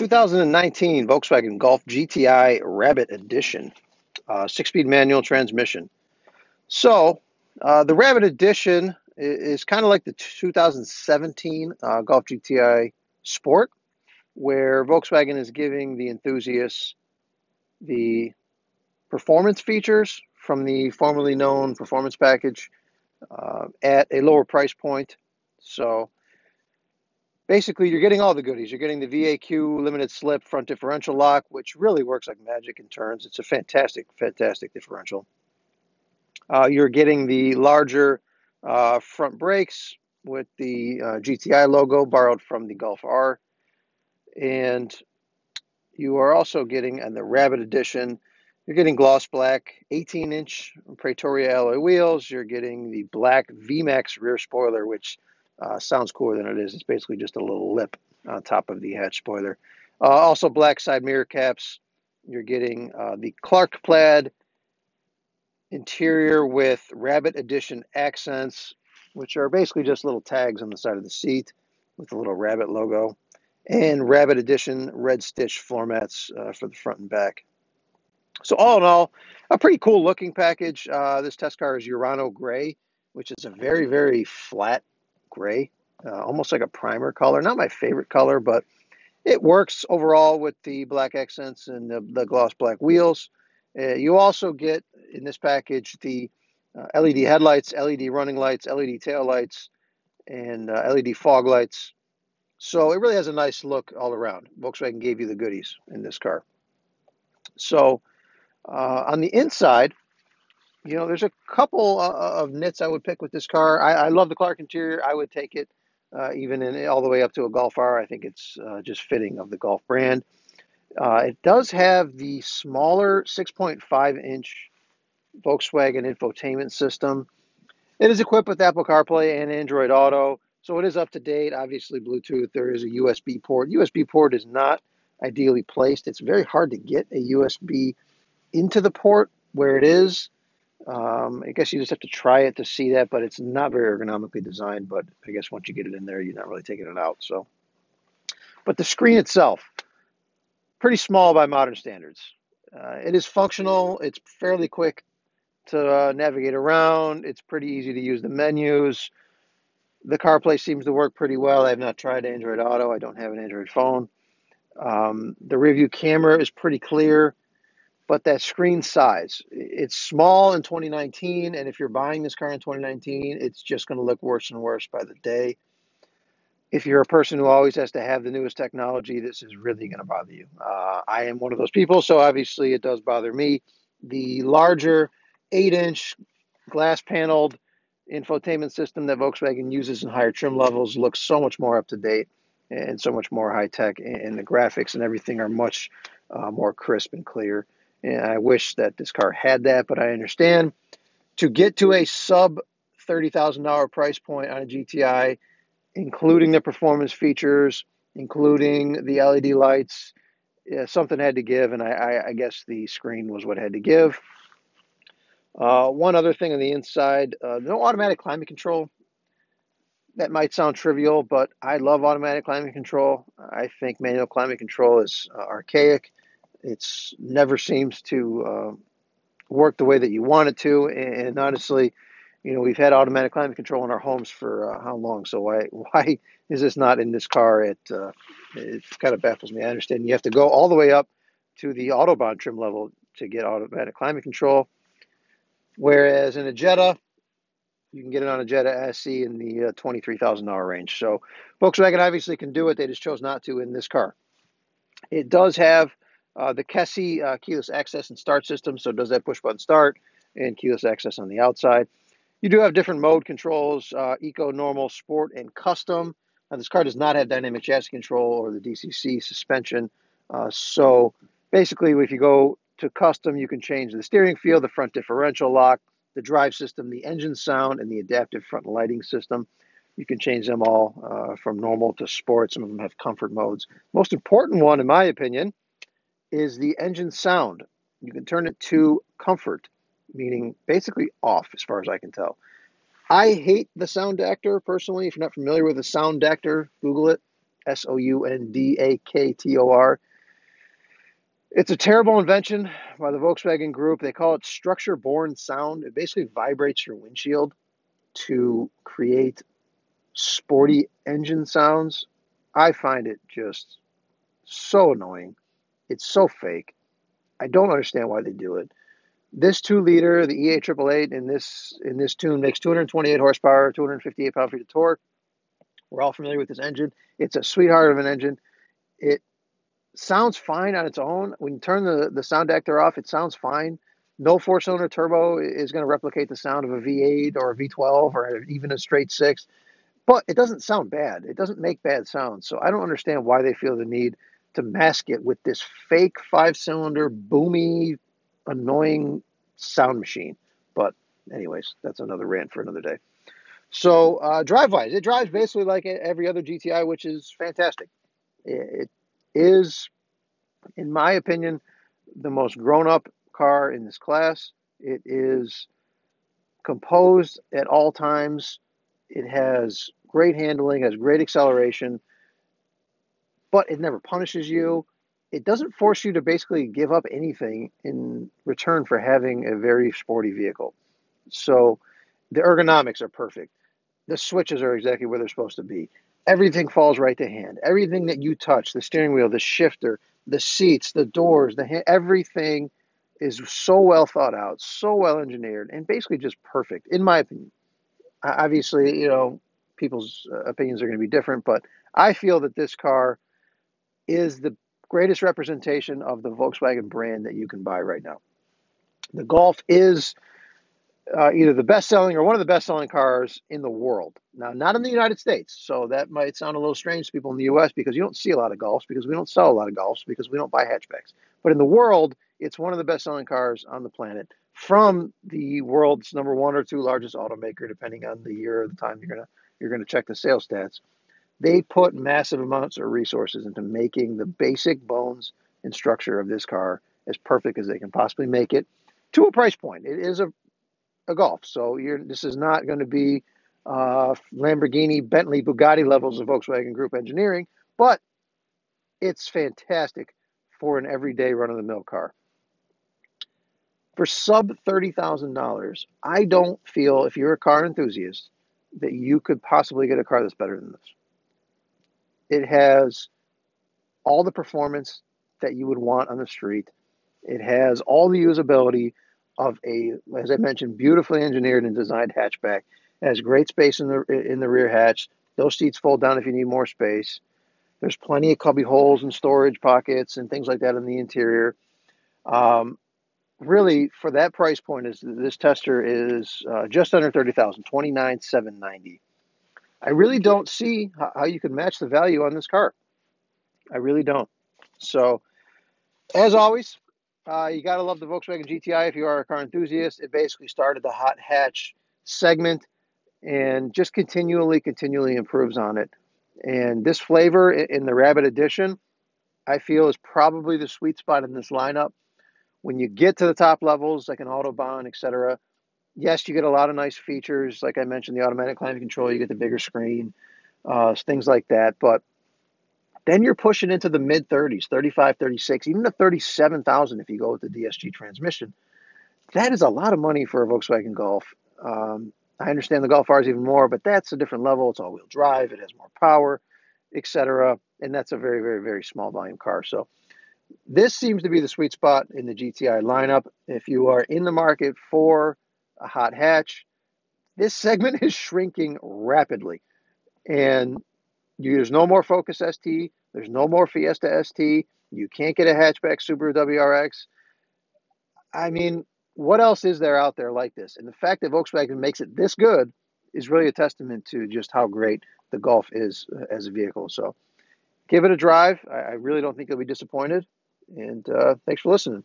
2019 Volkswagen Golf GTI Rabbit Edition, uh, six-speed manual transmission. So uh, the Rabbit Edition is, is kind of like the 2017 uh, Golf GTI Sport, where Volkswagen is giving the enthusiasts the performance features from the formerly known performance package uh, at a lower price point. So basically you're getting all the goodies. You're getting the VAQ limited slip front differential lock, which really works like magic in turns. It's a fantastic, fantastic differential. Uh, you're getting the larger uh, front brakes with the uh, GTI logo borrowed from the Golf R. And you are also getting, and the Rabbit Edition, you're getting gloss black 18 inch Pretoria alloy wheels. You're getting the black VMAX rear spoiler, which uh, sounds cooler than it is. It's basically just a little lip on top of the hatch spoiler. Uh, also, black side mirror caps. You're getting uh, the Clark plaid interior with Rabbit Edition accents, which are basically just little tags on the side of the seat with the little Rabbit logo, and Rabbit Edition red stitch floor mats uh, for the front and back. So, all in all, a pretty cool looking package. Uh, this test car is Urano Gray, which is a very, very flat gray, uh, almost like a primer color. Not my favorite color, but it works overall with the black accents and the, the gloss black wheels. Uh, you also get in this package the uh, LED headlights, LED running lights, LED tail lights, and uh, LED fog lights. So it really has a nice look all around. Volkswagen gave you the goodies in this car. So uh, on the inside, you know, there's a couple uh, of nits I would pick with this car. I, I love the Clark interior. I would take it uh, even in all the way up to a Golf R. I think it's uh, just fitting of the Golf brand. Uh, it does have the smaller 6.5 inch Volkswagen infotainment system. It is equipped with Apple CarPlay and Android Auto, so it is up to date. Obviously, Bluetooth. There is a USB port. USB port is not ideally placed. It's very hard to get a USB into the port where it is. Um, I guess you just have to try it to see that, but it's not very ergonomically designed. But I guess once you get it in there, you're not really taking it out. So, but the screen itself, pretty small by modern standards. Uh, it is functional. It's fairly quick to uh, navigate around. It's pretty easy to use the menus. The CarPlay seems to work pretty well. I have not tried Android Auto. I don't have an Android phone. Um, the view camera is pretty clear but that screen size it's small in 2019 and if you're buying this car in 2019 it's just going to look worse and worse by the day. If you're a person who always has to have the newest technology this is really going to bother you. Uh, i am one of those people so obviously it does bother me. The larger 8 inch glass paneled infotainment system that volkswagen uses in higher trim levels looks so much more up to date and so much more high tech and the graphics and everything are much uh, more crisp and clear and I wish that this car had that, but I understand. To get to a sub $30,000 price point on a GTI, including the performance features, including the LED lights, yeah, something had to give, and I, I, I, guess the screen was what had to give. Uh, one other thing on the inside uh, no automatic climate control. That might sound trivial, but I love automatic climate control. I think manual climate control is uh, archaic. It's never seems to uh, work the way that you want it to. And honestly, you know, we've had automatic climate control in our homes for uh, how long? So why why is this not in this car? It uh, it kind of baffles me. I understand you have to go all the way up to the autobahn trim level to get automatic climate control, whereas in a Jetta, you can get it on a Jetta SE in the uh, twenty-three thousand dollar range. So Volkswagen obviously can do it. They just chose not to in this car. It does have uh, the KESSY uh, keyless access and start system, so does that push button start and keyless access on the outside. You do have different mode controls, uh, Eco, Normal, Sport, and Custom. Now, this car does not have dynamic chassis control or the DCC suspension. Uh, so basically, if you go to Custom, you can change the steering feel, the front differential lock, the drive system, the engine sound, and the adaptive front lighting system. You can change them all uh, from normal to sport. Some of them have comfort modes. Most important one, in my opinion, is the engine sound. You can turn it to comfort, meaning basically off, as far as I can tell. I hate the Soundaktor personally. If you're not familiar with the Soundaktor, Google it. S O U N D A K T O R. It's a terrible invention by the Volkswagen Group. They call it structure borne sound. It basically vibrates your windshield to create sporty engine sounds. I find it just so annoying. It's so fake. I don't understand why they do it. This two liter, the EA triple eight in this in this tune makes 228 horsepower, 258 pound feet of torque. We're all familiar with this engine. It's a sweetheart of an engine. It sounds fine on its own. When you turn the, the Soundaktor off, it sounds fine. No four cylinder turbo is going to replicate the sound of a V8 or a V12 or even a straight six, but it doesn't sound bad. It doesn't make bad sounds. So I don't understand why they feel the need to mask it with this fake five cylinder, boomy, annoying sound machine. But, anyways, that's another rant for another day. So, uh, drive wise, it drives basically like every other GTI, which is fantastic. It is, in my opinion, the most grown up car in this class. It is composed at all times. It has great handling, has great acceleration, but it never punishes you. It doesn't force you to basically give up anything in return for having a very sporty vehicle. So the ergonomics are perfect. The switches are exactly where they're supposed to be. Everything falls right to hand. Everything that you touch, the steering wheel, the shifter, the seats, the doors, the ha- everything is so well thought out, so well engineered, and basically just perfect, in my opinion. Obviously, you know, people's uh, opinions are going to be different, but I feel that this car is the greatest representation of the Volkswagen brand that you can buy right now. The Golf is uh, either the best selling or one of the best selling cars in the world. Now, not in the United States. So that might sound a little strange to people in the US because you don't see a lot of Golfs because we don't sell a lot of Golfs because we don't buy hatchbacks. But in the world, it's one of the best selling cars on the planet from the world's number one or two largest automaker, depending on the year or the time you're gonna you're gonna check the sales stats. They put massive amounts of resources into making the basic bones and structure of this car as perfect as they can possibly make it to a price point. It is a a Golf. So this is not going to be uh, Lamborghini, Bentley, Bugatti levels of Volkswagen Group engineering, but it's fantastic for an everyday run of the mill car. For sub $30,000, I don't feel, if you're a car enthusiast, that you could possibly get a car that's better than this. It has all the performance that you would want on the street. It has all the usability of a, as I mentioned, beautifully engineered and designed hatchback. It has great space in the in the rear hatch. Those seats fold down if you need more space. There's plenty of cubby holes and storage pockets and things like that in the interior. Um, really, for that price point, is this tester is uh, just under thirty thousand, twenty nine seven ninety. I really don't see how, you could match the value on this car. I really don't. So, as always, uh, you got to love the Volkswagen GTI if you are a car enthusiast. It basically started the hot hatch segment and just continually, continually improves on it. And this flavor in the Rabbit Edition, I feel, is probably the sweet spot in this lineup. When you get to the top levels, like an Autobahn, etc., yes, you get a lot of nice features. Like I mentioned, the automatic climate control, you get the bigger screen, uh, things like that. But then you're pushing into the mid 30s, 35, 36, even to 37,000 if you go with the DSG transmission. That is a lot of money for a Volkswagen Golf. Um, I understand the Golf R is even more, but that's a different level. It's all-wheel drive. It has more power, etc. And that's a very, very, very small volume car. So this seems to be the sweet spot in the GTI lineup. If you are in the market for a hot hatch, this segment is shrinking rapidly. And there's no more Focus ST. There's no more Fiesta ST. You can't get a hatchback Subaru WRX. I mean, what else is there out there like this? And the fact that Volkswagen makes it this good is really a testament to just how great the Golf is uh, as a vehicle. So give it a drive. I, really don't think you'll be disappointed. And uh, thanks for listening.